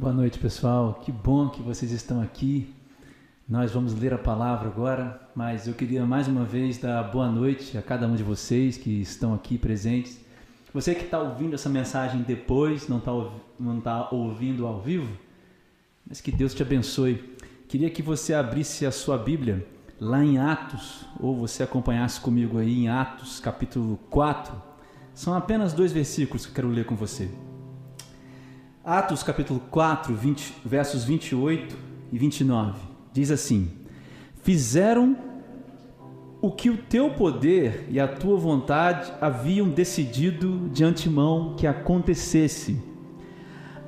Boa noite, pessoal. Que bom que vocês estão aqui. Nós vamos ler a palavra agora, mas eu queria mais uma vez dar boa noite a cada um de vocês que estão aqui presentes. Você que está ouvindo essa mensagem depois, não está não tá ouvindo ao vivo, mas que Deus te abençoe. Queria que você abrisse a sua Bíblia lá em Atos, ou você acompanhasse comigo aí em Atos capítulo 4. São apenas dois versículos que eu quero ler com você. Atos capítulo 4, 20, versos 28 e 29. Diz assim: Fizeram o que o teu poder e a tua vontade haviam decidido de antemão que acontecesse.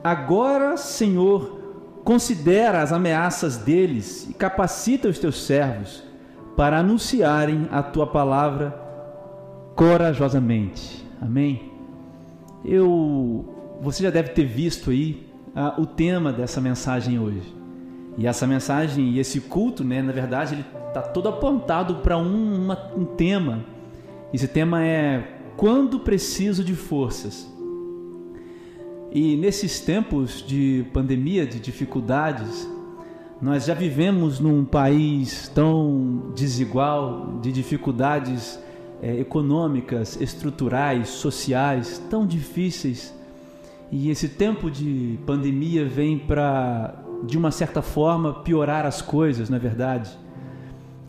Agora, Senhor, considera as ameaças deles e capacita os teus servos para anunciarem a tua palavra corajosamente. Amém. Eu você já deve ter visto aí ah, o tema dessa mensagem hoje. E essa mensagem e esse culto, né, na verdade, ele está todo apontado para um, um tema. Esse tema é quando preciso de forças. E nesses tempos de pandemia, de dificuldades, nós já vivemos num país tão desigual, de dificuldades é, econômicas, estruturais, sociais, tão difíceis e esse tempo de pandemia vem para, de uma certa forma, piorar as coisas, na é verdade.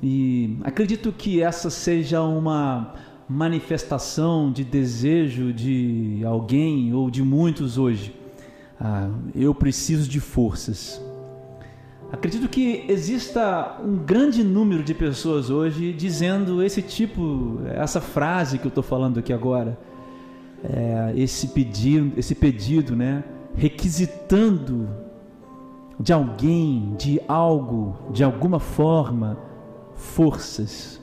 E acredito que essa seja uma manifestação de desejo de alguém ou de muitos hoje. Ah, eu preciso de forças. Acredito que exista um grande número de pessoas hoje dizendo esse tipo, essa frase que eu estou falando aqui agora é, esse pedido, esse pedido, né, requisitando de alguém, de algo, de alguma forma, forças.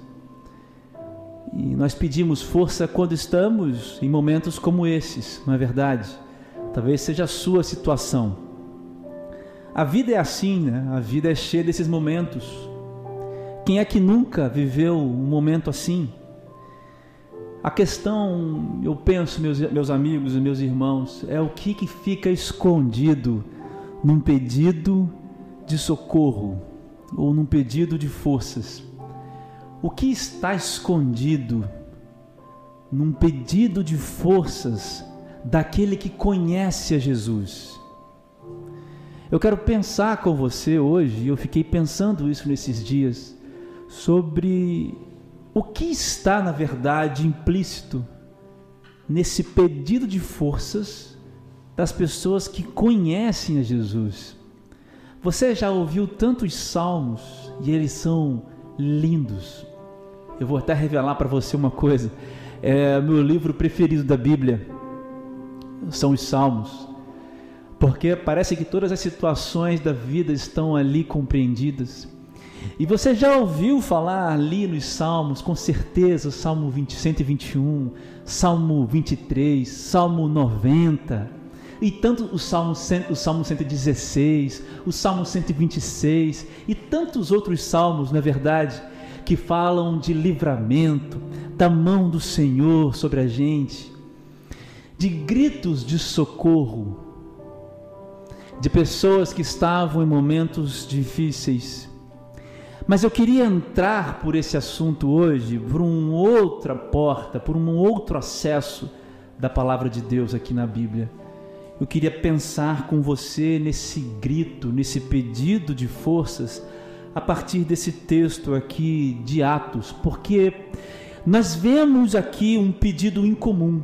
E nós pedimos força quando estamos em momentos como esses, não é verdade? Talvez seja a sua situação. A vida é assim, né? A vida é cheia desses momentos. Quem é que nunca viveu um momento assim? A questão, eu penso, meus, meus amigos e meus irmãos, é o que, que fica escondido num pedido de socorro ou num pedido de forças. O que está escondido num pedido de forças daquele que conhece a Jesus? Eu quero pensar com você hoje, eu fiquei pensando isso nesses dias, sobre o que está, na verdade, implícito nesse pedido de forças das pessoas que conhecem a Jesus? Você já ouviu tantos salmos e eles são lindos. Eu vou até revelar para você uma coisa. É meu livro preferido da Bíblia são os Salmos, porque parece que todas as situações da vida estão ali compreendidas. E você já ouviu falar ali nos Salmos, com certeza, o Salmo 20, 121, Salmo 23, Salmo 90, e tanto o Salmo, o Salmo 116, o Salmo 126 e tantos outros salmos, na é verdade, que falam de livramento, da mão do Senhor sobre a gente, de gritos de socorro, de pessoas que estavam em momentos difíceis mas eu queria entrar por esse assunto hoje, por uma outra porta, por um outro acesso da palavra de Deus aqui na Bíblia. Eu queria pensar com você nesse grito, nesse pedido de forças, a partir desse texto aqui de Atos, porque nós vemos aqui um pedido incomum.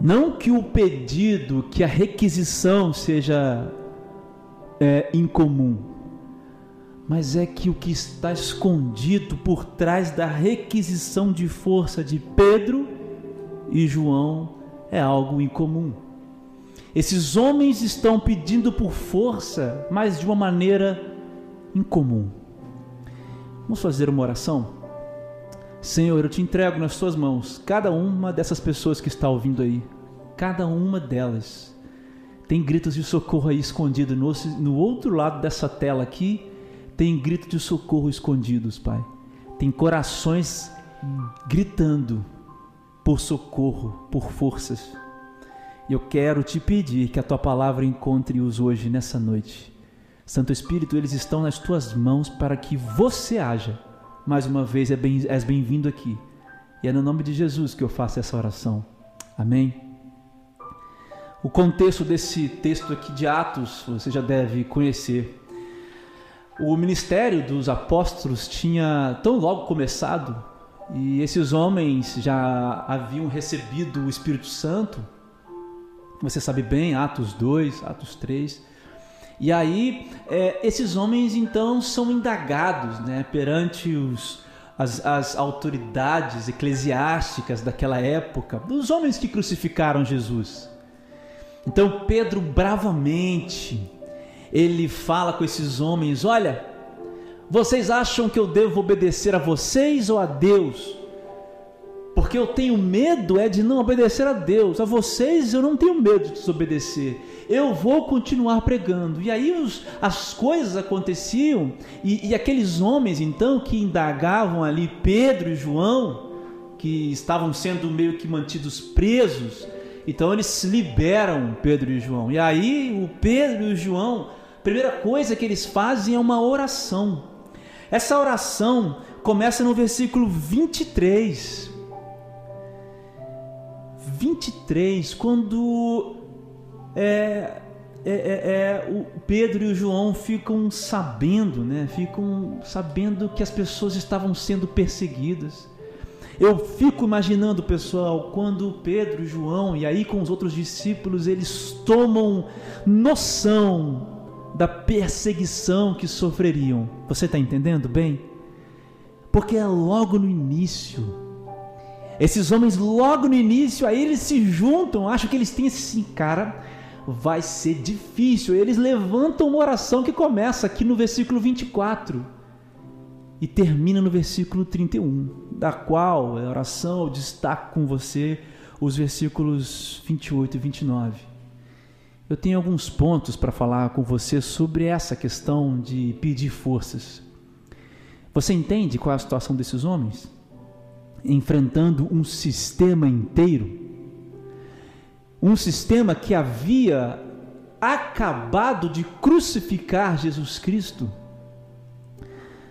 Não que o pedido, que a requisição seja é, incomum, mas é que o que está escondido por trás da requisição de força de Pedro e João é algo incomum. Esses homens estão pedindo por força, mas de uma maneira incomum. Vamos fazer uma oração? Senhor, eu te entrego nas tuas mãos cada uma dessas pessoas que está ouvindo aí, cada uma delas. Tem gritos de socorro aí escondido no, outro lado dessa tela aqui tem gritos de socorro escondidos, Pai. Tem corações gritando por socorro, por forças. Eu quero te pedir que a tua palavra encontre-os hoje, nessa noite. Santo Espírito, eles estão nas tuas mãos para que você haja. Mais uma vez, é bem, és bem-vindo aqui. E é no nome de Jesus que eu faço essa oração. Amém. O contexto desse texto aqui de Atos, você já deve conhecer. O ministério dos apóstolos tinha tão logo começado e esses homens já haviam recebido o Espírito Santo. Você sabe bem, Atos 2, Atos 3. E aí, é, esses homens então são indagados né, perante os, as, as autoridades eclesiásticas daquela época, dos homens que crucificaram Jesus. Então, Pedro bravamente, ele fala com esses homens: Olha, vocês acham que eu devo obedecer a vocês ou a Deus? Porque eu tenho medo é de não obedecer a Deus. A vocês eu não tenho medo de desobedecer. Eu vou continuar pregando. E aí os, as coisas aconteciam e, e aqueles homens então que indagavam ali Pedro e João, que estavam sendo meio que mantidos presos, então eles liberam Pedro e João. E aí o Pedro e o João, primeira coisa que eles fazem é uma oração. Essa oração começa no versículo 23. 23, quando é, é, é, é, o Pedro e o João ficam sabendo, né? Ficam sabendo que as pessoas estavam sendo perseguidas. Eu fico imaginando, pessoal, quando Pedro, João e aí com os outros discípulos, eles tomam noção da perseguição que sofreriam. Você está entendendo bem? Porque é logo no início. Esses homens, logo no início, aí eles se juntam, acham que eles têm assim, cara, vai ser difícil. Eles levantam uma oração que começa aqui no versículo 24 e termina no versículo 31, da qual a oração eu destaco com você os versículos 28 e 29 eu tenho alguns pontos para falar com você sobre essa questão de pedir forças. Você entende qual é a situação desses homens? Enfrentando um sistema inteiro, um sistema que havia acabado de crucificar Jesus Cristo.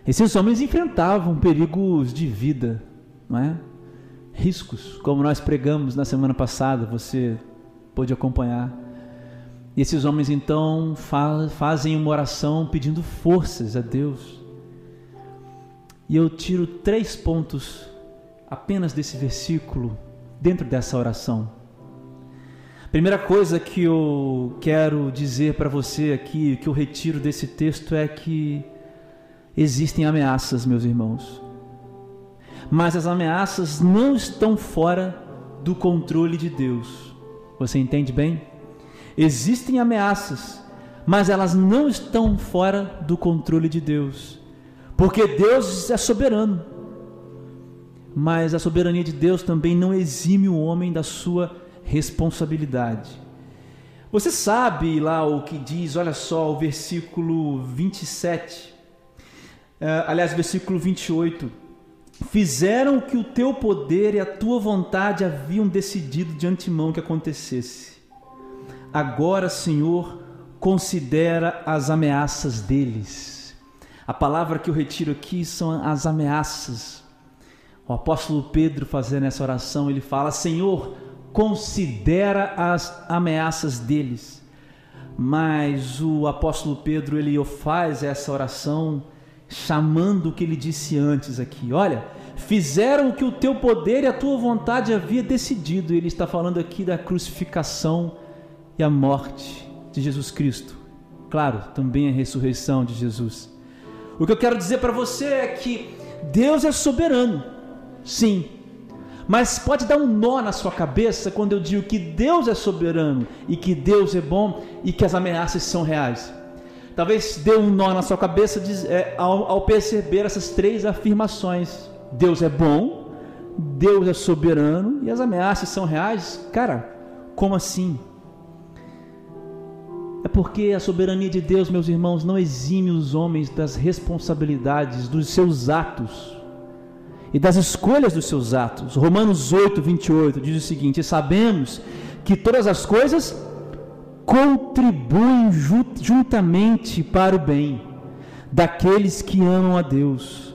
Esses homens enfrentavam perigos de vida, não é? Riscos, como nós pregamos na semana passada, você pôde acompanhar. E esses homens então fazem uma oração pedindo forças a Deus. E eu tiro três pontos apenas desse versículo dentro dessa oração. Primeira coisa que eu quero dizer para você aqui, que eu retiro desse texto é que existem ameaças, meus irmãos. Mas as ameaças não estão fora do controle de Deus. Você entende bem? Existem ameaças, mas elas não estão fora do controle de Deus, porque Deus é soberano. Mas a soberania de Deus também não exime o homem da sua responsabilidade. Você sabe lá o que diz, olha só, o versículo 27, uh, aliás, versículo 28. Fizeram o que o teu poder e a tua vontade haviam decidido de antemão que acontecesse. Agora, Senhor, considera as ameaças deles. A palavra que eu retiro aqui são as ameaças. O apóstolo Pedro, fazendo essa oração, ele fala: Senhor, considera as ameaças deles. Mas o apóstolo Pedro, ele faz essa oração chamando o que ele disse antes aqui. Olha, fizeram o que o teu poder e a tua vontade havia decidido. Ele está falando aqui da crucificação e a morte de Jesus Cristo. Claro, também a ressurreição de Jesus. O que eu quero dizer para você é que Deus é soberano, sim, mas pode dar um nó na sua cabeça quando eu digo que Deus é soberano e que Deus é bom e que as ameaças são reais. Talvez dê um nó na sua cabeça é, ao, ao perceber essas três afirmações: Deus é bom, Deus é soberano e as ameaças são reais. Cara, como assim? É porque a soberania de Deus, meus irmãos, não exime os homens das responsabilidades dos seus atos e das escolhas dos seus atos. Romanos 8, 28 diz o seguinte: Sabemos que todas as coisas contribuem juntamente para o bem daqueles que amam a Deus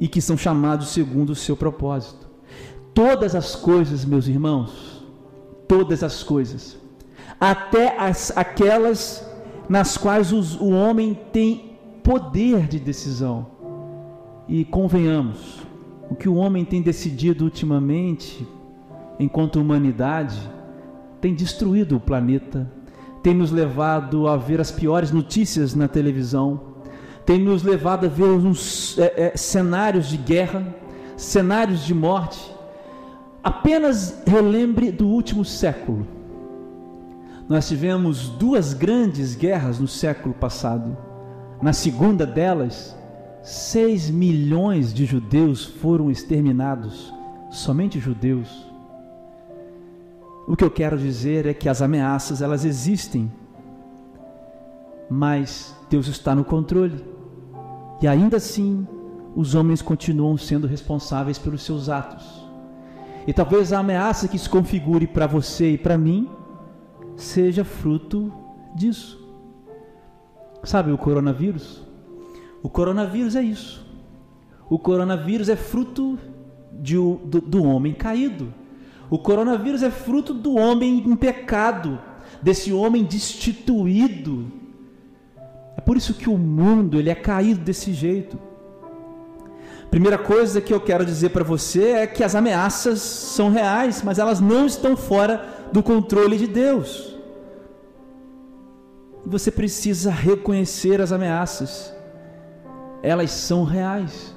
e que são chamados segundo o seu propósito. Todas as coisas, meus irmãos, todas as coisas, até as, aquelas nas quais os, o homem tem poder de decisão. E convenhamos, o que o homem tem decidido ultimamente, enquanto humanidade, tem destruído o planeta, tem nos levado a ver as piores notícias na televisão, tem nos levado a ver uns é, é, cenários de guerra, cenários de morte. Apenas relembre do último século. Nós tivemos duas grandes guerras no século passado. Na segunda delas, 6 milhões de judeus foram exterminados, somente judeus. O que eu quero dizer é que as ameaças elas existem, mas Deus está no controle. E ainda assim, os homens continuam sendo responsáveis pelos seus atos. E talvez a ameaça que se configure para você e para mim seja fruto disso. Sabe o coronavírus? O coronavírus é isso. O coronavírus é fruto de, do, do homem caído. O coronavírus é fruto do homem em pecado, desse homem destituído. É por isso que o mundo ele é caído desse jeito. Primeira coisa que eu quero dizer para você é que as ameaças são reais, mas elas não estão fora do controle de Deus. Você precisa reconhecer as ameaças elas são reais.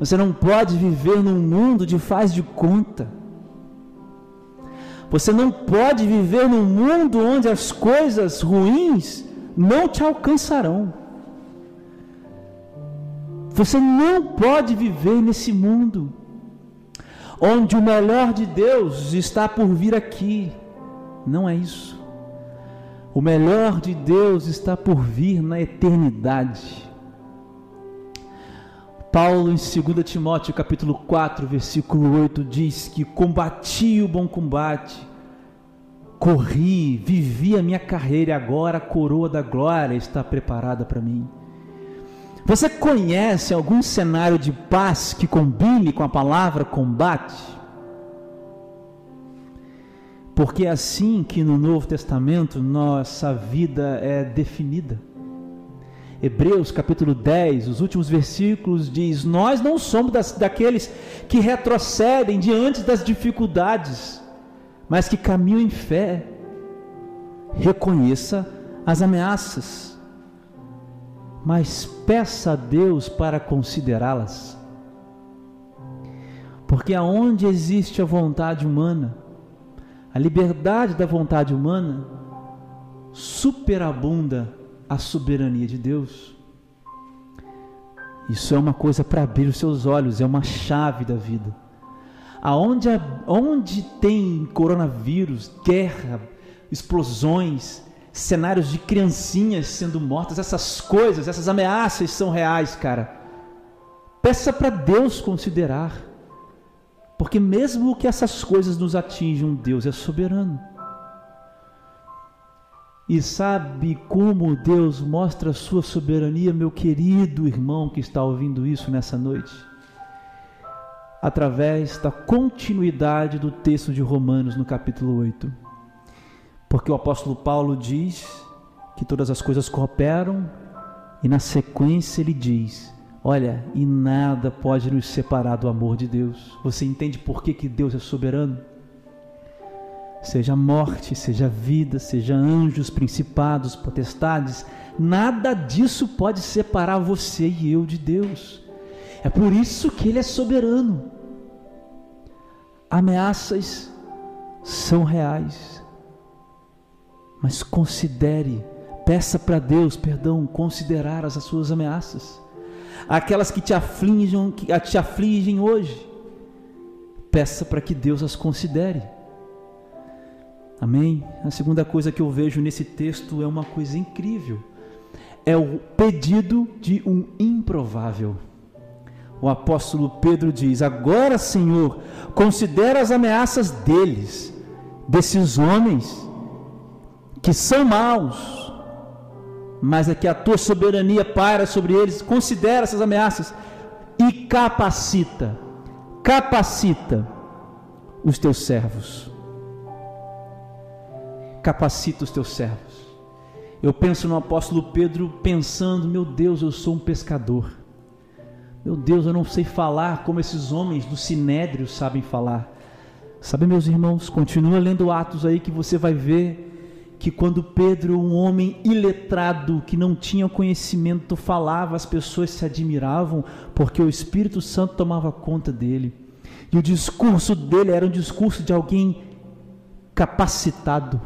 Você não pode viver num mundo de faz de conta. Você não pode viver num mundo onde as coisas ruins não te alcançarão. Você não pode viver nesse mundo onde o melhor de Deus está por vir aqui. Não é isso. O melhor de Deus está por vir na eternidade. Paulo em 2 Timóteo capítulo 4, versículo 8 diz que combati o bom combate, corri, vivi a minha carreira e agora a coroa da glória está preparada para mim. Você conhece algum cenário de paz que combine com a palavra combate? Porque é assim que no Novo Testamento nossa vida é definida. Hebreus capítulo 10, os últimos versículos diz: Nós não somos das, daqueles que retrocedem diante das dificuldades, mas que caminham em fé. Reconheça as ameaças, mas peça a Deus para considerá-las. Porque aonde existe a vontade humana, a liberdade da vontade humana superabunda a soberania de Deus. Isso é uma coisa para abrir os seus olhos, é uma chave da vida. Aonde, onde tem coronavírus, guerra, explosões, cenários de criancinhas sendo mortas, essas coisas, essas ameaças são reais, cara. Peça para Deus considerar. Porque mesmo que essas coisas nos atinjam, Deus é soberano. E sabe como Deus mostra a sua soberania, meu querido irmão que está ouvindo isso nessa noite? Através da continuidade do texto de Romanos no capítulo 8. Porque o apóstolo Paulo diz que todas as coisas cooperam e na sequência ele diz Olha, e nada pode nos separar do amor de Deus. Você entende por que, que Deus é soberano? Seja morte, seja vida, seja anjos, principados, potestades, nada disso pode separar você e eu de Deus. É por isso que Ele é soberano. Ameaças são reais, mas considere, peça para Deus perdão, considerar as suas ameaças aquelas que te afligem, que te afligem hoje. Peça para que Deus as considere. Amém? A segunda coisa que eu vejo nesse texto é uma coisa incrível. É o pedido de um improvável. O apóstolo Pedro diz: Agora, Senhor, considera as ameaças deles desses homens que são maus, mas é que a tua soberania paira sobre eles, considera essas ameaças e capacita, capacita os teus servos. Capacita os teus servos. Eu penso no apóstolo Pedro pensando: meu Deus, eu sou um pescador. Meu Deus, eu não sei falar como esses homens do sinédrio sabem falar. Sabe, meus irmãos, continua lendo Atos aí que você vai ver que quando Pedro, um homem iletrado, que não tinha conhecimento, falava, as pessoas se admiravam, porque o Espírito Santo tomava conta dele. E o discurso dele era um discurso de alguém capacitado,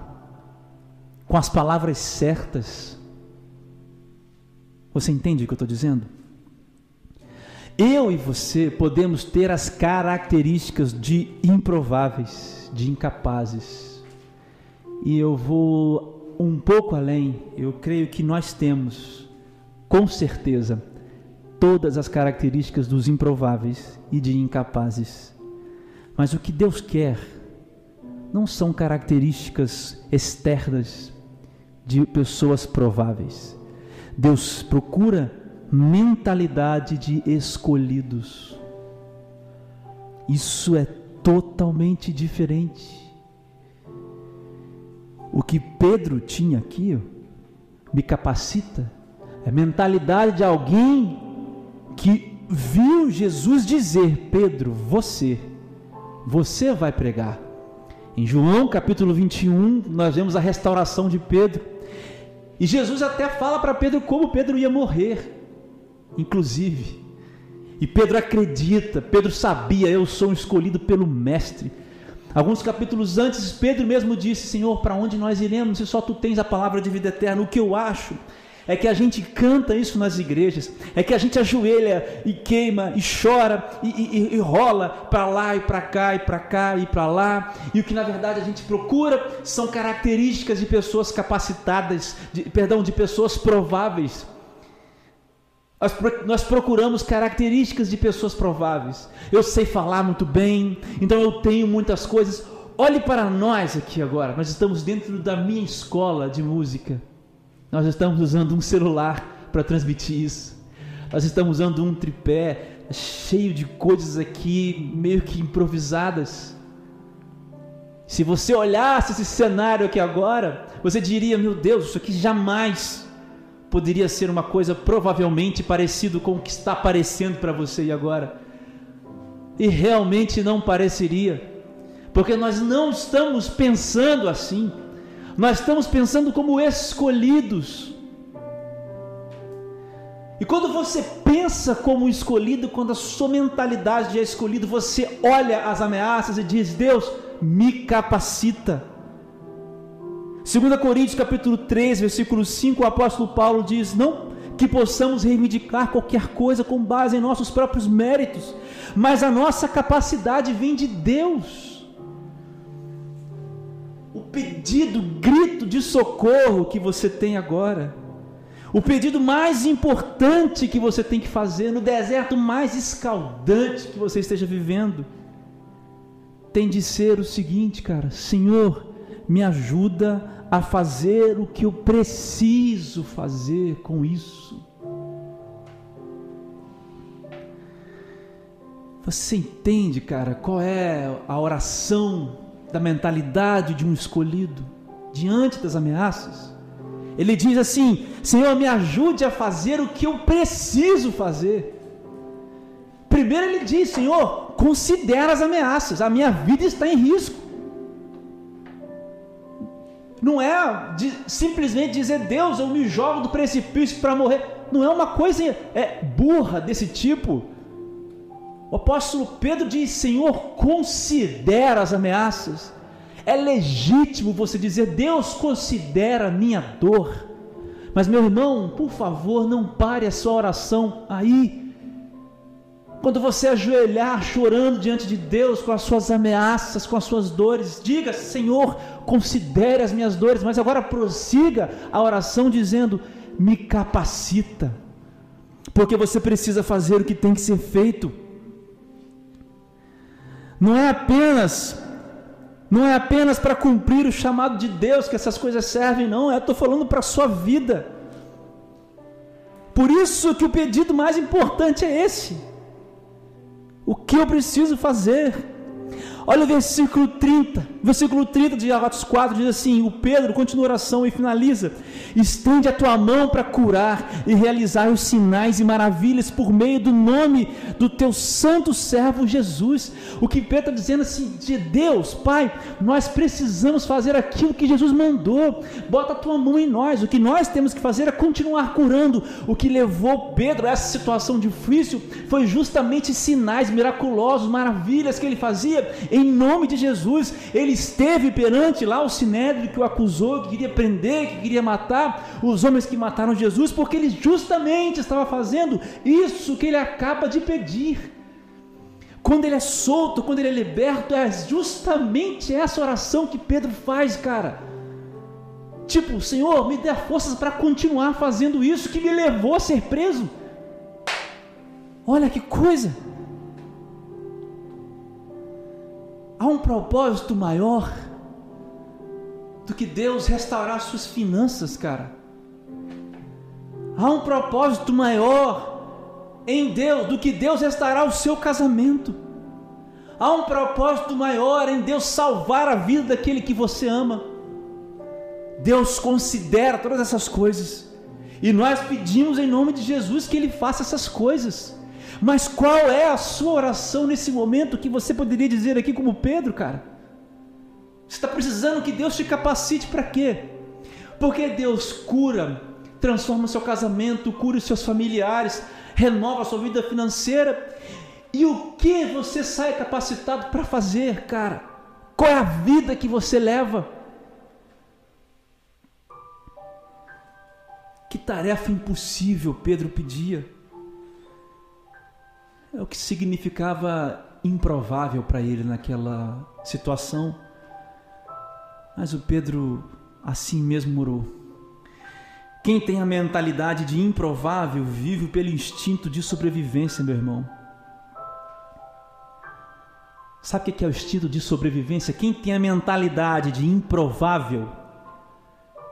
com as palavras certas. Você entende o que eu estou dizendo? Eu e você podemos ter as características de improváveis, de incapazes. E eu vou um pouco além, eu creio que nós temos, com certeza, todas as características dos improváveis e de incapazes. Mas o que Deus quer não são características externas de pessoas prováveis. Deus procura mentalidade de escolhidos. Isso é totalmente diferente. O que Pedro tinha aqui me capacita é mentalidade de alguém que viu Jesus dizer: Pedro, você, você vai pregar. Em João capítulo 21, nós vemos a restauração de Pedro. E Jesus até fala para Pedro como Pedro ia morrer inclusive. E Pedro acredita, Pedro sabia, eu sou escolhido pelo Mestre. Alguns capítulos antes, Pedro mesmo disse: Senhor, para onde nós iremos se só tu tens a palavra de vida eterna? O que eu acho é que a gente canta isso nas igrejas, é que a gente ajoelha e queima e chora e, e, e rola para lá e para cá e para cá e para lá, e o que na verdade a gente procura são características de pessoas capacitadas, de, perdão, de pessoas prováveis nós procuramos características de pessoas prováveis. Eu sei falar muito bem, então eu tenho muitas coisas. Olhe para nós aqui agora. Nós estamos dentro da minha escola de música. Nós estamos usando um celular para transmitir isso. Nós estamos usando um tripé cheio de coisas aqui, meio que improvisadas. Se você olhasse esse cenário aqui agora, você diria: Meu Deus, isso aqui jamais poderia ser uma coisa provavelmente parecido com o que está aparecendo para você agora. E realmente não pareceria, porque nós não estamos pensando assim. Nós estamos pensando como escolhidos. E quando você pensa como escolhido, quando a sua mentalidade é escolhido, você olha as ameaças e diz: Deus, me capacita 2 Coríntios capítulo 3, versículo 5, o apóstolo Paulo diz: "Não que possamos reivindicar qualquer coisa com base em nossos próprios méritos, mas a nossa capacidade vem de Deus." O pedido, grito de socorro que você tem agora, o pedido mais importante que você tem que fazer no deserto mais escaldante que você esteja vivendo, tem de ser o seguinte, cara: Senhor, me ajuda a fazer o que eu preciso fazer com isso. Você entende, cara, qual é a oração da mentalidade de um escolhido diante das ameaças? Ele diz assim: Senhor, me ajude a fazer o que eu preciso fazer. Primeiro ele diz: Senhor, considera as ameaças, a minha vida está em risco. Não é de, simplesmente dizer, Deus, eu me jogo do precipício para morrer. Não é uma coisa é, burra desse tipo. O apóstolo Pedro diz: Senhor, considera as ameaças. É legítimo você dizer: Deus considera a minha dor. Mas, meu irmão, por favor, não pare a sua oração aí. Quando você ajoelhar chorando diante de Deus com as suas ameaças, com as suas dores, diga: Senhor, considere as minhas dores, mas agora prossiga a oração dizendo: Me capacita, porque você precisa fazer o que tem que ser feito. Não é apenas Não é apenas para cumprir o chamado de Deus que essas coisas servem, não. Eu estou falando para a sua vida. Por isso que o pedido mais importante é esse. O que eu preciso fazer? Olha o versículo 30. Versículo 30 de Atos 4 diz assim: O Pedro continua a oração e finaliza: Estende a tua mão para curar e realizar os sinais e maravilhas por meio do nome do teu santo servo Jesus. O que Pedro está dizendo assim: de Deus, Pai, nós precisamos fazer aquilo que Jesus mandou. Bota a tua mão em nós. O que nós temos que fazer é continuar curando. O que levou Pedro a essa situação difícil foi justamente sinais miraculosos, maravilhas que ele fazia em nome de Jesus. Ele esteve perante lá o sinédrio que o acusou, que queria prender, que queria matar os homens que mataram Jesus, porque ele justamente estava fazendo isso que ele acaba de pedir. Quando ele é solto, quando ele é liberto, é justamente essa oração que Pedro faz, cara. Tipo, Senhor, me dê forças para continuar fazendo isso que me levou a ser preso. Olha que coisa! Há um propósito maior do que Deus restaurar suas finanças, cara. Há um propósito maior em Deus do que Deus restaurar o seu casamento. Há um propósito maior em Deus salvar a vida daquele que você ama. Deus considera todas essas coisas. E nós pedimos em nome de Jesus que Ele faça essas coisas. Mas qual é a sua oração nesse momento que você poderia dizer aqui como Pedro, cara? Você está precisando que Deus te capacite para quê? Porque Deus cura, transforma o seu casamento, cura os seus familiares, renova a sua vida financeira. E o que você sai capacitado para fazer, cara? Qual é a vida que você leva? Que tarefa impossível Pedro pedia é o que significava improvável para ele naquela situação. Mas o Pedro assim mesmo orou. Quem tem a mentalidade de improvável vive pelo instinto de sobrevivência, meu irmão. Sabe o que é o instinto de sobrevivência? Quem tem a mentalidade de improvável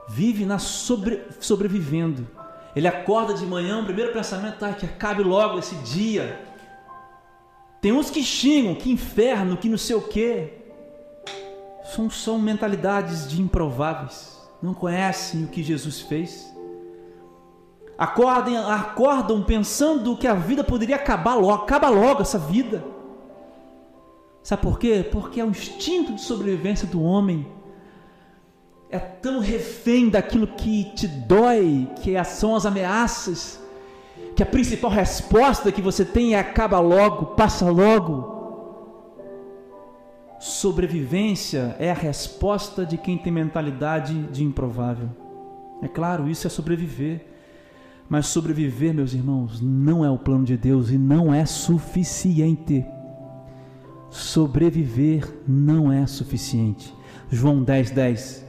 vive na sobre, sobrevivendo. Ele acorda de manhã, o primeiro pensamento é que acabe logo esse dia. Tem uns que xingam, que inferno, que não sei o quê. São, são mentalidades de improváveis. Não conhecem o que Jesus fez. Acordem, acordam pensando que a vida poderia acabar logo. Acaba logo essa vida. Sabe por quê? Porque é o instinto de sobrevivência do homem. É tão refém daquilo que te dói, que são as ameaças que a principal resposta que você tem é acaba logo, passa logo. Sobrevivência é a resposta de quem tem mentalidade de improvável. É claro, isso é sobreviver. Mas sobreviver, meus irmãos, não é o plano de Deus e não é suficiente. Sobreviver não é suficiente. João 10, 10.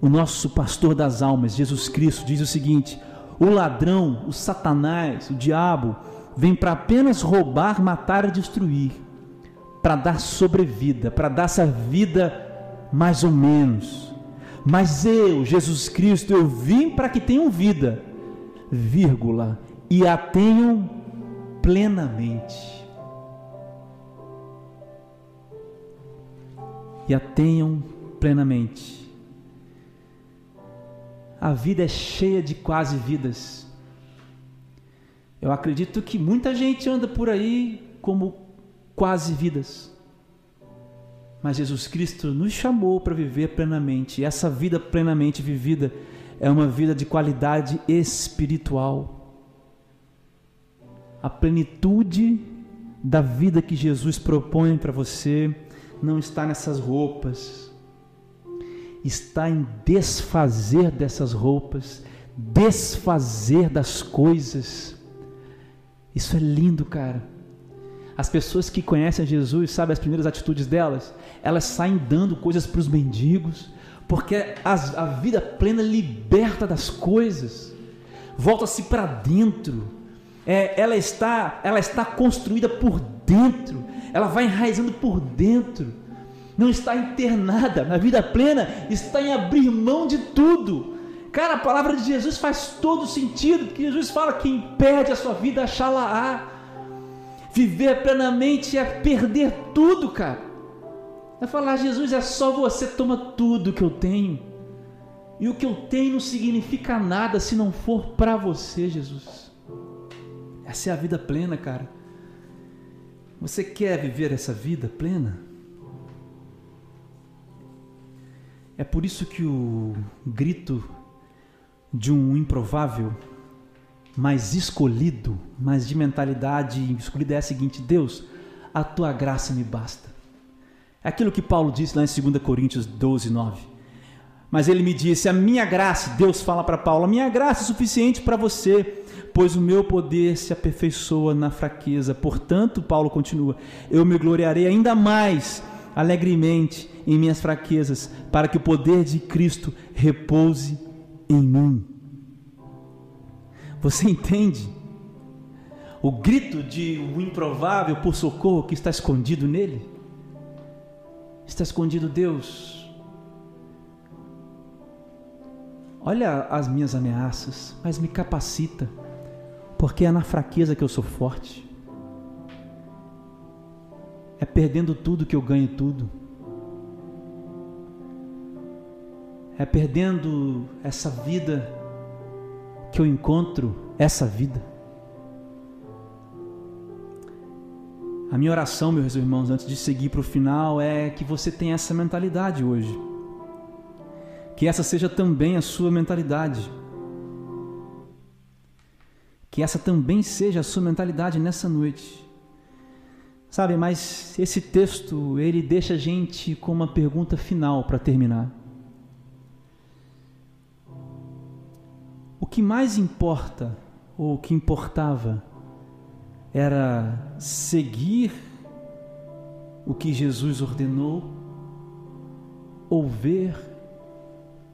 O nosso pastor das almas, Jesus Cristo, diz o seguinte: o ladrão, o Satanás, o diabo, vem para apenas roubar, matar e destruir, para dar sobrevida, para dar essa vida mais ou menos. Mas eu, Jesus Cristo, eu vim para que tenham vida, vírgula, e a tenham plenamente. E a tenham plenamente. A vida é cheia de quase vidas. Eu acredito que muita gente anda por aí como quase vidas. Mas Jesus Cristo nos chamou para viver plenamente. E essa vida plenamente vivida é uma vida de qualidade espiritual. A plenitude da vida que Jesus propõe para você não está nessas roupas, está em desfazer dessas roupas, desfazer das coisas. Isso é lindo, cara. As pessoas que conhecem Jesus, sabe as primeiras atitudes delas? Elas saem dando coisas para os mendigos, porque a, a vida plena liberta das coisas, volta-se para dentro. É, ela está, ela está construída por dentro. Ela vai enraizando por dentro não está em ter nada. Na vida plena está em abrir mão de tudo. Cara, a palavra de Jesus faz todo sentido, porque Jesus fala: quem perde a sua vida, achá-la-á. Viver plenamente é perder tudo, cara. É falar, Jesus, é só você, toma tudo que eu tenho. E o que eu tenho não significa nada se não for para você, Jesus. Essa é a vida plena, cara. Você quer viver essa vida plena? É por isso que o grito de um improvável, mais escolhido, mais de mentalidade escolhida é a seguinte: Deus, a tua graça me basta. É aquilo que Paulo disse lá em 2 Coríntios 12, 9. Mas ele me disse: A minha graça, Deus fala para Paulo, a minha graça é suficiente para você, pois o meu poder se aperfeiçoa na fraqueza. Portanto, Paulo continua: Eu me gloriarei ainda mais alegremente em minhas fraquezas, para que o poder de Cristo repouse em mim. Você entende? O grito de um improvável por socorro que está escondido nele? Está escondido Deus. Olha as minhas ameaças, mas me capacita, porque é na fraqueza que eu sou forte. É perdendo tudo que eu ganho tudo. É perdendo essa vida que eu encontro essa vida. A minha oração, meus irmãos, antes de seguir para o final, é que você tenha essa mentalidade hoje. Que essa seja também a sua mentalidade. Que essa também seja a sua mentalidade nessa noite. Sabe, mas esse texto, ele deixa a gente com uma pergunta final para terminar. O que mais importa, ou o que importava, era seguir o que Jesus ordenou ou ver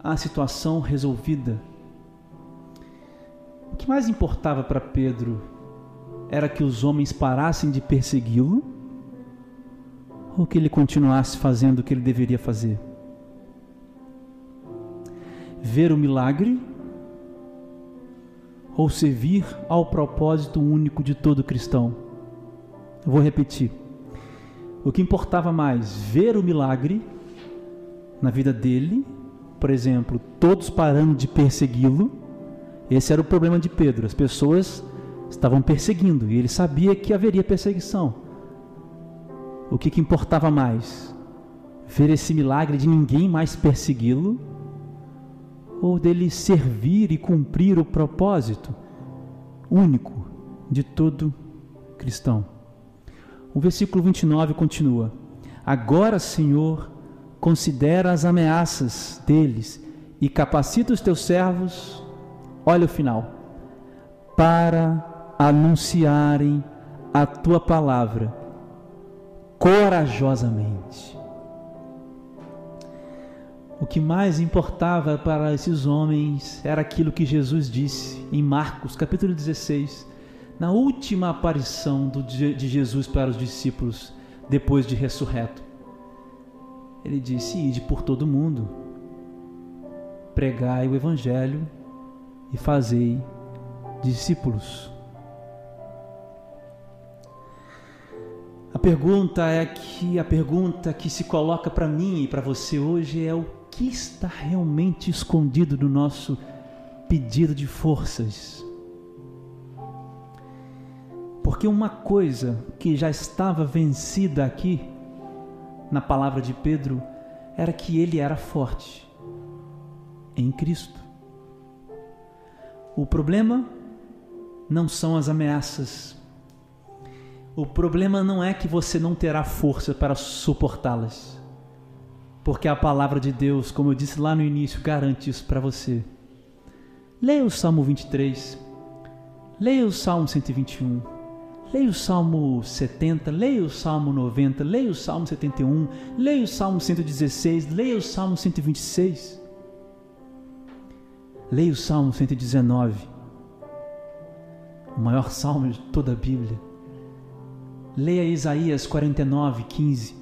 a situação resolvida. O que mais importava para Pedro era que os homens parassem de persegui-lo ou que ele continuasse fazendo o que ele deveria fazer? Ver o milagre ou servir ao propósito único de todo cristão. Eu vou repetir. O que importava mais, ver o milagre na vida dele, por exemplo, todos parando de persegui-lo. Esse era o problema de Pedro. As pessoas estavam perseguindo e ele sabia que haveria perseguição. O que, que importava mais? Ver esse milagre de ninguém mais persegui-lo ou dele servir e cumprir o propósito único de todo cristão. O versículo 29 continua: Agora, Senhor, considera as ameaças deles e capacita os teus servos, olha o final, para anunciarem a tua palavra corajosamente. O que mais importava para esses homens era aquilo que Jesus disse em Marcos, capítulo 16, na última aparição de Jesus para os discípulos depois de ressurreto. Ele disse: Ide por todo mundo, pregai o Evangelho e fazei discípulos. A pergunta é que a pergunta que se coloca para mim e para você hoje é o que está realmente escondido no nosso pedido de forças. Porque uma coisa que já estava vencida aqui, na palavra de Pedro, era que ele era forte em Cristo. O problema não são as ameaças. O problema não é que você não terá força para suportá-las porque a palavra de Deus, como eu disse lá no início, garante isso para você. Leia o Salmo 23, leia o Salmo 121, leia o Salmo 70, leia o Salmo 90, leia o Salmo 71, leia o Salmo 116, leia o Salmo 126, leia o Salmo 119, o maior salmo de toda a Bíblia. Leia Isaías 49, 15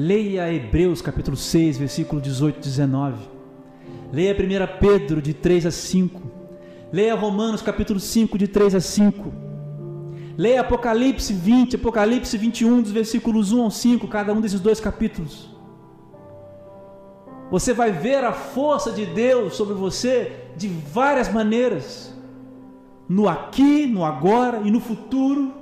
Leia Hebreus capítulo 6, versículo 18 e 19. Leia 1 Pedro de 3 a 5. Leia Romanos capítulo 5, de 3 a 5. Leia Apocalipse 20, Apocalipse 21, dos versículos 1 ao 5, cada um desses dois capítulos. Você vai ver a força de Deus sobre você de várias maneiras, no aqui, no agora e no futuro.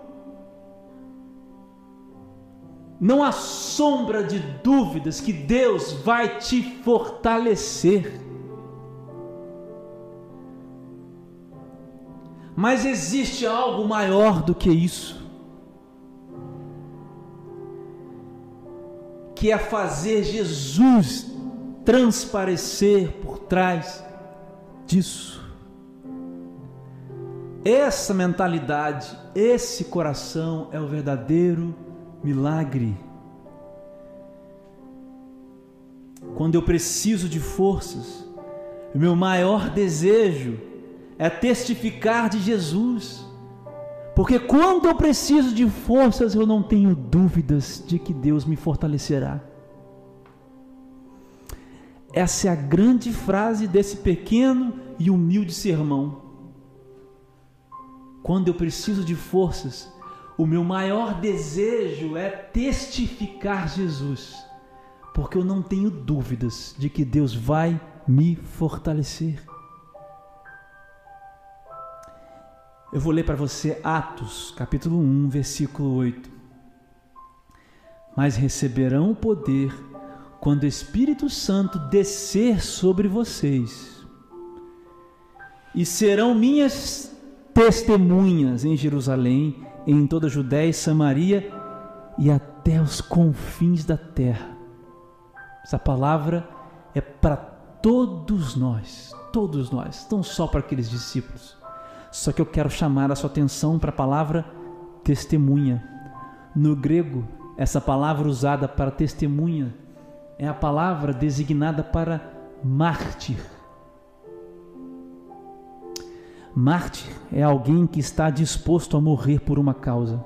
Não há sombra de dúvidas que Deus vai te fortalecer. Mas existe algo maior do que isso. Que é fazer Jesus transparecer por trás disso. Essa mentalidade, esse coração é o verdadeiro milagre. Quando eu preciso de forças, o meu maior desejo é testificar de Jesus. Porque quando eu preciso de forças, eu não tenho dúvidas de que Deus me fortalecerá. Essa é a grande frase desse pequeno e humilde sermão. Quando eu preciso de forças, o meu maior desejo é testificar Jesus, porque eu não tenho dúvidas de que Deus vai me fortalecer. Eu vou ler para você Atos, capítulo 1, versículo 8. Mas receberão o poder quando o Espírito Santo descer sobre vocês, e serão minhas testemunhas em Jerusalém, em toda a Judéia e Samaria e até os confins da terra. Essa palavra é para todos nós, todos nós, não só para aqueles discípulos. Só que eu quero chamar a sua atenção para a palavra testemunha. No grego, essa palavra usada para testemunha é a palavra designada para mártir. Mártir é alguém que está disposto a morrer por uma causa.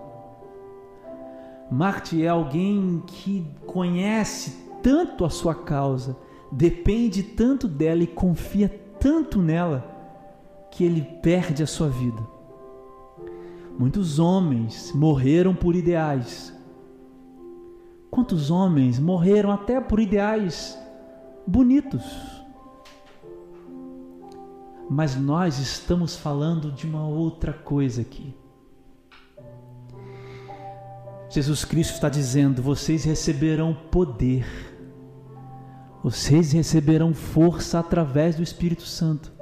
Mártir é alguém que conhece tanto a sua causa, depende tanto dela e confia tanto nela que ele perde a sua vida. Muitos homens morreram por ideais. Quantos homens morreram até por ideais bonitos? Mas nós estamos falando de uma outra coisa aqui. Jesus Cristo está dizendo: vocês receberão poder, vocês receberão força através do Espírito Santo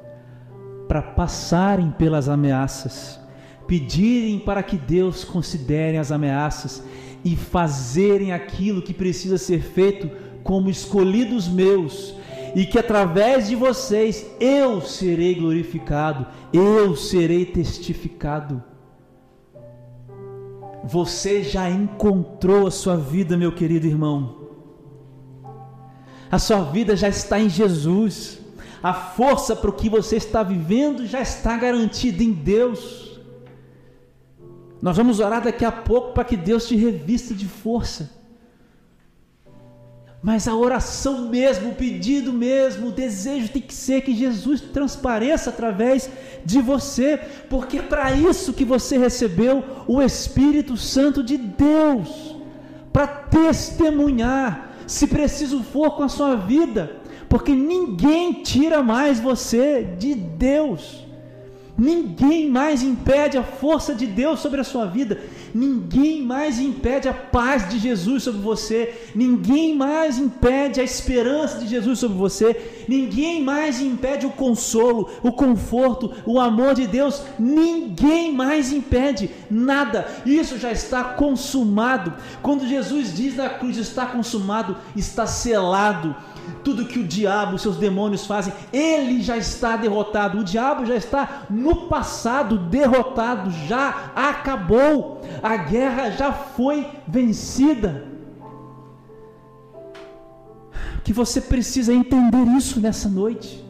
para passarem pelas ameaças, pedirem para que Deus considere as ameaças e fazerem aquilo que precisa ser feito como escolhidos meus, e que através de vocês eu serei glorificado, eu serei testificado. Você já encontrou a sua vida, meu querido irmão. A sua vida já está em Jesus. A força para o que você está vivendo já está garantida em Deus. Nós vamos orar daqui a pouco para que Deus te revista de força. Mas a oração mesmo, o pedido mesmo, o desejo tem que ser que Jesus transpareça através de você, porque é para isso que você recebeu o Espírito Santo de Deus para testemunhar, se preciso for com a sua vida, porque ninguém tira mais você de Deus. Ninguém mais impede a força de Deus sobre a sua vida. Ninguém mais impede a paz de Jesus sobre você. Ninguém mais impede a esperança de Jesus sobre você. Ninguém mais impede o consolo, o conforto, o amor de Deus. Ninguém mais impede nada. Isso já está consumado. Quando Jesus diz na cruz está consumado, está selado tudo que o diabo, seus demônios fazem, ele já está derrotado. O diabo já está no passado derrotado, já acabou. A guerra já foi vencida. Que você precisa entender isso nessa noite.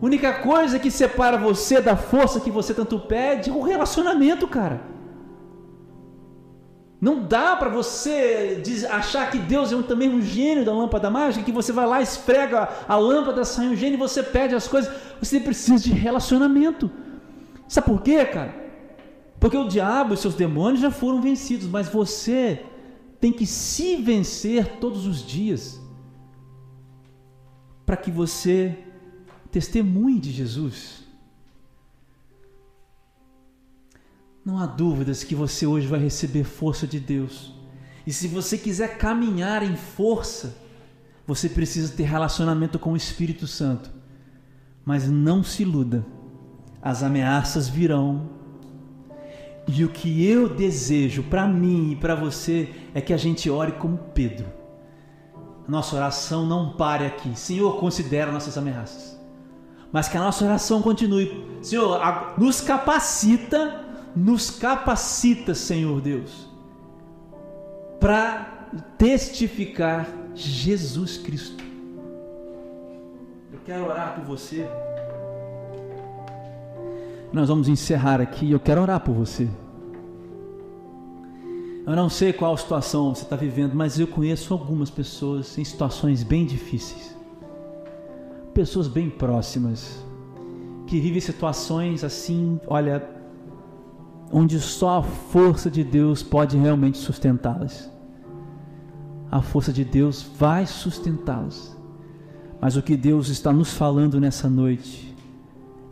A única coisa que separa você da força que você tanto pede é o relacionamento, cara. Não dá para você achar que Deus é um, também um gênio da lâmpada mágica, que você vai lá, esfrega a lâmpada, sai um gênio e você pede as coisas. Você precisa de relacionamento. Sabe por quê, cara? Porque o diabo e seus demônios já foram vencidos, mas você tem que se vencer todos os dias para que você testemunhe de Jesus. Não há dúvidas que você hoje vai receber força de Deus. E se você quiser caminhar em força, você precisa ter relacionamento com o Espírito Santo. Mas não se iluda, as ameaças virão. E o que eu desejo para mim e para você é que a gente ore como Pedro. Nossa oração não pare aqui. Senhor, considera nossas ameaças. Mas que a nossa oração continue. Senhor, nos capacita nos capacita, Senhor Deus, para testificar Jesus Cristo. Eu quero orar por você. Nós vamos encerrar aqui. Eu quero orar por você. Eu não sei qual situação você está vivendo, mas eu conheço algumas pessoas em situações bem difíceis. Pessoas bem próximas que vivem situações assim, olha, onde só a força de Deus pode realmente sustentá-las. A força de Deus vai sustentá-las. Mas o que Deus está nos falando nessa noite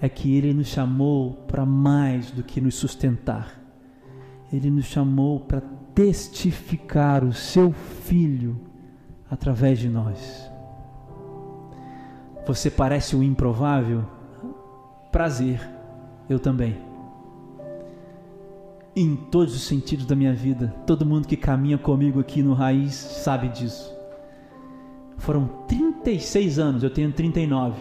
é que Ele nos chamou para mais do que nos sustentar. Ele nos chamou para testificar o Seu Filho através de nós. Você parece o improvável? Prazer, eu também em todos os sentidos da minha vida. Todo mundo que caminha comigo aqui no Raiz sabe disso. Foram 36 anos, eu tenho 39.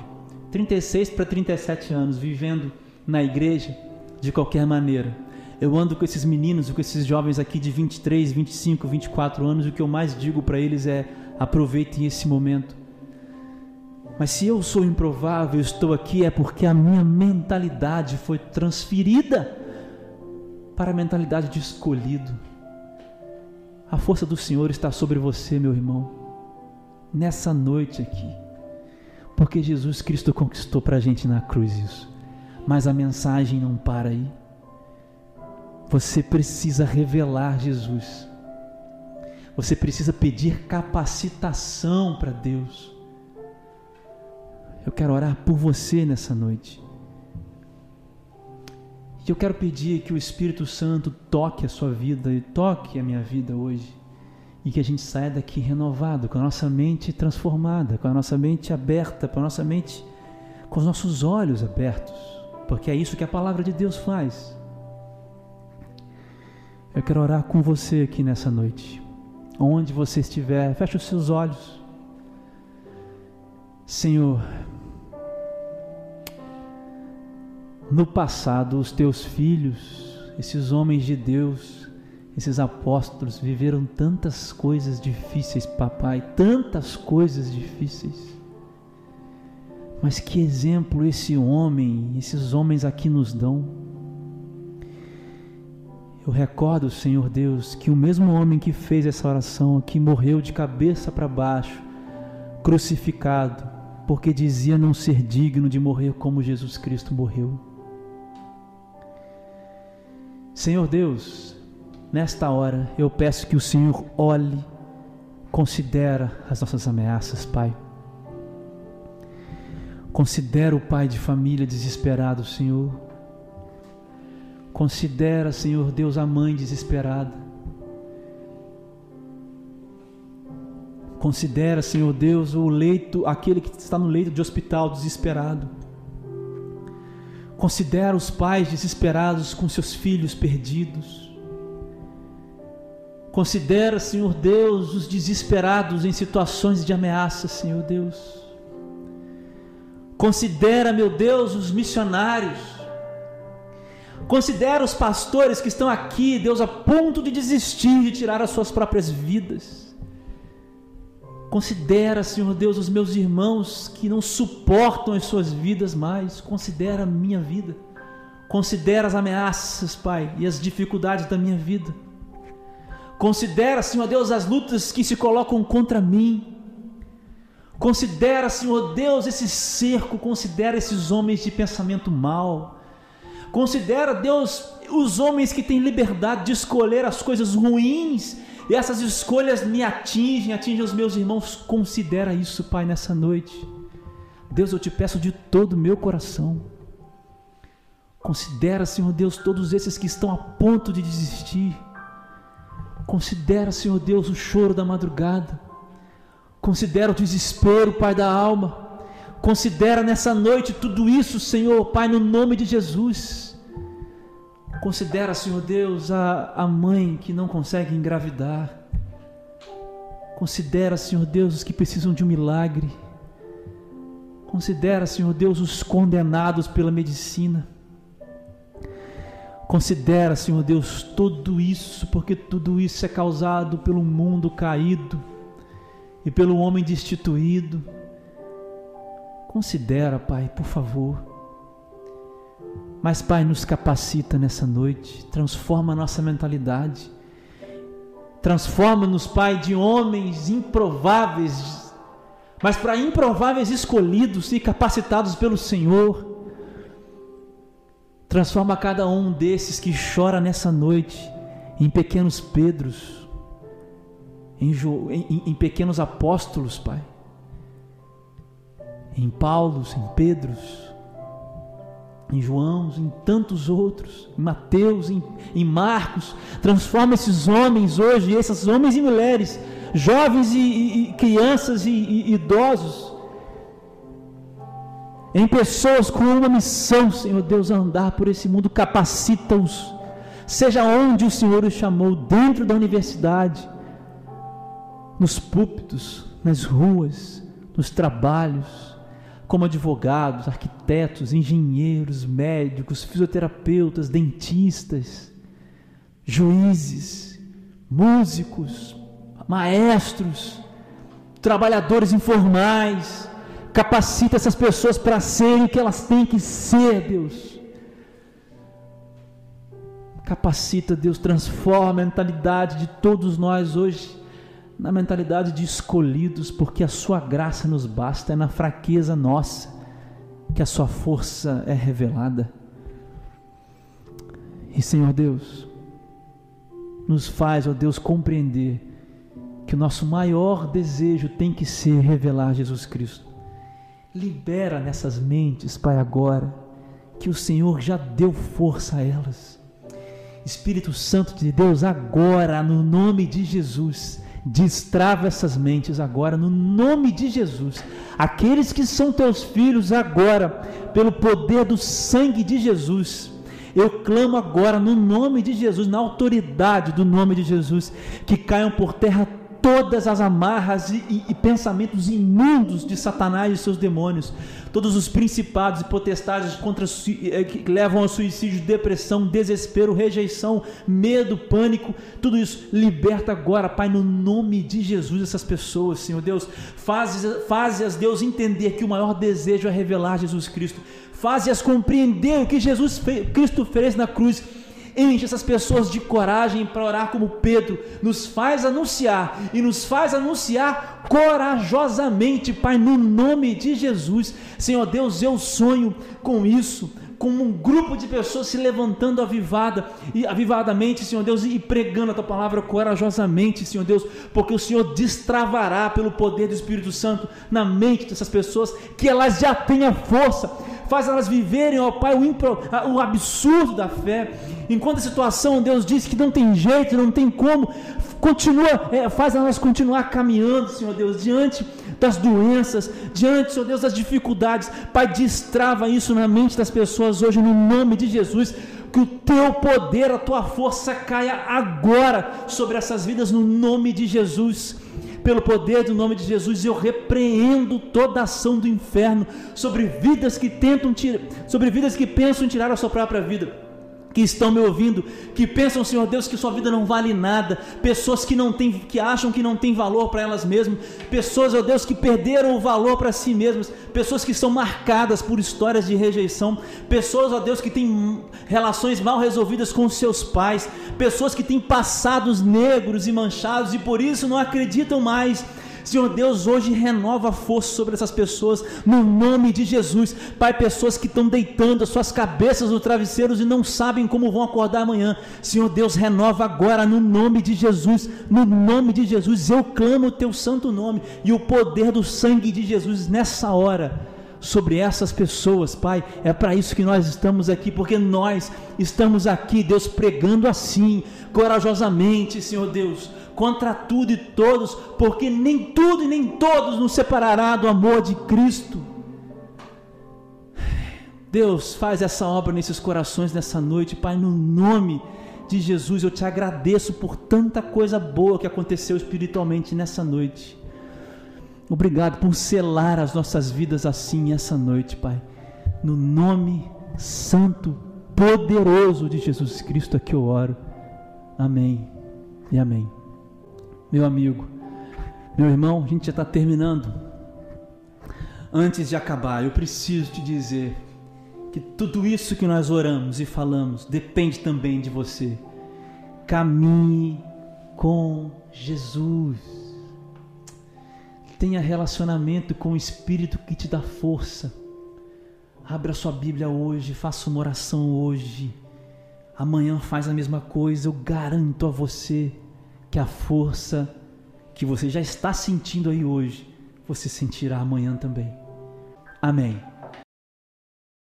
36 para 37 anos vivendo na igreja de qualquer maneira. Eu ando com esses meninos, com esses jovens aqui de 23, 25, 24 anos, e o que eu mais digo para eles é: aproveitem esse momento. Mas se eu sou improvável, estou aqui é porque a minha mentalidade foi transferida para a mentalidade de escolhido. A força do Senhor está sobre você, meu irmão, nessa noite aqui, porque Jesus Cristo conquistou para a gente na cruz isso. Mas a mensagem não para aí. Você precisa revelar Jesus. Você precisa pedir capacitação para Deus. Eu quero orar por você nessa noite. E eu quero pedir que o Espírito Santo toque a sua vida e toque a minha vida hoje. E que a gente saia daqui renovado, com a nossa mente transformada, com a nossa mente aberta, com a nossa mente, com os nossos olhos abertos. Porque é isso que a palavra de Deus faz. Eu quero orar com você aqui nessa noite. Onde você estiver, feche os seus olhos. Senhor, no passado os teus filhos, esses homens de Deus, esses apóstolos viveram tantas coisas difíceis, papai, tantas coisas difíceis. Mas que exemplo esse homem, esses homens aqui nos dão. Eu recordo, Senhor Deus, que o mesmo homem que fez essa oração aqui morreu de cabeça para baixo, crucificado, porque dizia não ser digno de morrer como Jesus Cristo morreu. Senhor Deus, nesta hora eu peço que o Senhor olhe, considera as nossas ameaças, Pai. Considera o pai de família desesperado, Senhor. Considera, Senhor Deus, a mãe desesperada. Considera, Senhor Deus, o leito, aquele que está no leito de hospital desesperado. Considera os pais desesperados com seus filhos perdidos. Considera, Senhor Deus, os desesperados em situações de ameaça, Senhor Deus. Considera, meu Deus, os missionários. Considera os pastores que estão aqui, Deus, a ponto de desistir de tirar as suas próprias vidas. Considera, Senhor Deus, os meus irmãos que não suportam as suas vidas mais. Considera a minha vida. Considera as ameaças, Pai, e as dificuldades da minha vida. Considera, Senhor Deus, as lutas que se colocam contra mim. Considera, Senhor Deus, esse cerco, considera esses homens de pensamento mal. Considera, Deus, os homens que têm liberdade de escolher as coisas ruins e essas escolhas me atingem, atingem os meus irmãos. Considera isso, Pai, nessa noite. Deus, eu te peço de todo o meu coração. Considera, Senhor Deus, todos esses que estão a ponto de desistir. Considera, Senhor Deus, o choro da madrugada. Considera o desespero, Pai da alma. Considera nessa noite tudo isso, Senhor, Pai, no nome de Jesus. Considera, Senhor Deus, a, a mãe que não consegue engravidar. Considera, Senhor Deus, os que precisam de um milagre. Considera, Senhor Deus, os condenados pela medicina. Considera, Senhor Deus, tudo isso, porque tudo isso é causado pelo mundo caído e pelo homem destituído. Considera, Pai, por favor. Mas, Pai, nos capacita nessa noite, transforma a nossa mentalidade. Transforma-nos, Pai, de homens improváveis, mas para improváveis escolhidos e capacitados pelo Senhor. Transforma cada um desses que chora nessa noite em pequenos Pedros, em, em, em pequenos apóstolos, Pai, em Paulos, em Pedros, em João, em tantos outros, em Mateus, em, em Marcos. Transforma esses homens hoje, esses homens e mulheres, jovens e, e, e crianças e, e idosos em pessoas com uma missão, Senhor Deus, andar por esse mundo, capacita-os, seja onde o Senhor os chamou, dentro da universidade, nos púlpitos, nas ruas, nos trabalhos, como advogados, arquitetos, engenheiros, médicos, fisioterapeutas, dentistas, juízes, músicos, maestros, trabalhadores informais, Capacita essas pessoas para serem o que elas têm que ser, Deus. Capacita, Deus, transforma a mentalidade de todos nós hoje na mentalidade de escolhidos, porque a Sua graça nos basta, é na fraqueza nossa que a Sua força é revelada. E Senhor Deus, nos faz, ó Deus, compreender que o nosso maior desejo tem que ser revelar Jesus Cristo. Libera nessas mentes, Pai, agora, que o Senhor já deu força a elas. Espírito Santo de Deus, agora, no nome de Jesus, destrava essas mentes agora, no nome de Jesus. Aqueles que são teus filhos agora, pelo poder do sangue de Jesus, eu clamo agora no nome de Jesus, na autoridade do nome de Jesus, que caiam por terra todas as amarras e, e, e, pensamentos imundos de Satanás e seus demônios, todos os principados e potestades contra, eh, que levam ao suicídio, depressão, desespero, rejeição, medo, pânico, tudo isso liberta agora, Pai, no nome de Jesus essas pessoas, Senhor Deus, faz-as, faz Deus entender que o maior desejo é revelar Jesus Cristo, faz-as compreender o que Jesus Cristo fez na cruz Enche essas pessoas de coragem para orar como Pedro. Nos faz anunciar e nos faz anunciar corajosamente, Pai, no nome de Jesus. Senhor Deus, eu sonho com isso como um grupo de pessoas se levantando avivada e avivadamente, Senhor Deus, e pregando a tua palavra corajosamente, Senhor Deus, porque o Senhor destravará pelo poder do Espírito Santo na mente dessas pessoas que elas já tenham força, faz elas viverem, ó Pai, o, impro, o absurdo da fé. Enquanto a situação, Deus diz que não tem jeito, não tem como, continua, é, faz elas continuar caminhando, Senhor Deus, diante das doenças, diante, Senhor Deus, das dificuldades. Pai, destrava isso na mente das pessoas hoje, no nome de Jesus. Que o teu poder, a tua força caia agora sobre essas vidas, no nome de Jesus. Pelo poder do nome de Jesus, eu repreendo toda ação do inferno sobre vidas que tentam tirar, sobre vidas que pensam em tirar a sua própria vida que estão me ouvindo, que pensam, Senhor Deus, que sua vida não vale nada, pessoas que não têm, que acham que não tem valor para elas mesmas, pessoas, ó Deus, que perderam o valor para si mesmas, pessoas que são marcadas por histórias de rejeição, pessoas, ó Deus, que têm relações mal resolvidas com seus pais, pessoas que têm passados negros e manchados e por isso não acreditam mais Senhor Deus, hoje renova a força sobre essas pessoas, no nome de Jesus. Pai, pessoas que estão deitando as suas cabeças no travesseiros e não sabem como vão acordar amanhã. Senhor Deus, renova agora, no nome de Jesus, no nome de Jesus. Eu clamo o teu santo nome e o poder do sangue de Jesus nessa hora sobre essas pessoas, Pai. É para isso que nós estamos aqui, porque nós estamos aqui, Deus, pregando assim, corajosamente, Senhor Deus, contra tudo e todos, porque nem tudo e nem todos nos separará do amor de Cristo. Deus, faz essa obra nesses corações nessa noite, Pai, no nome de Jesus. Eu te agradeço por tanta coisa boa que aconteceu espiritualmente nessa noite. Obrigado por selar as nossas vidas assim essa noite, Pai. No nome santo, poderoso de Jesus Cristo é que eu oro. Amém e amém meu amigo, meu irmão, a gente já está terminando. Antes de acabar, eu preciso te dizer que tudo isso que nós oramos e falamos depende também de você. Caminhe com Jesus. Tenha relacionamento com o Espírito que te dá força. Abra sua Bíblia hoje, faça uma oração hoje. Amanhã faz a mesma coisa, eu garanto a você que a força que você já está sentindo aí hoje, você sentirá amanhã também. Amém.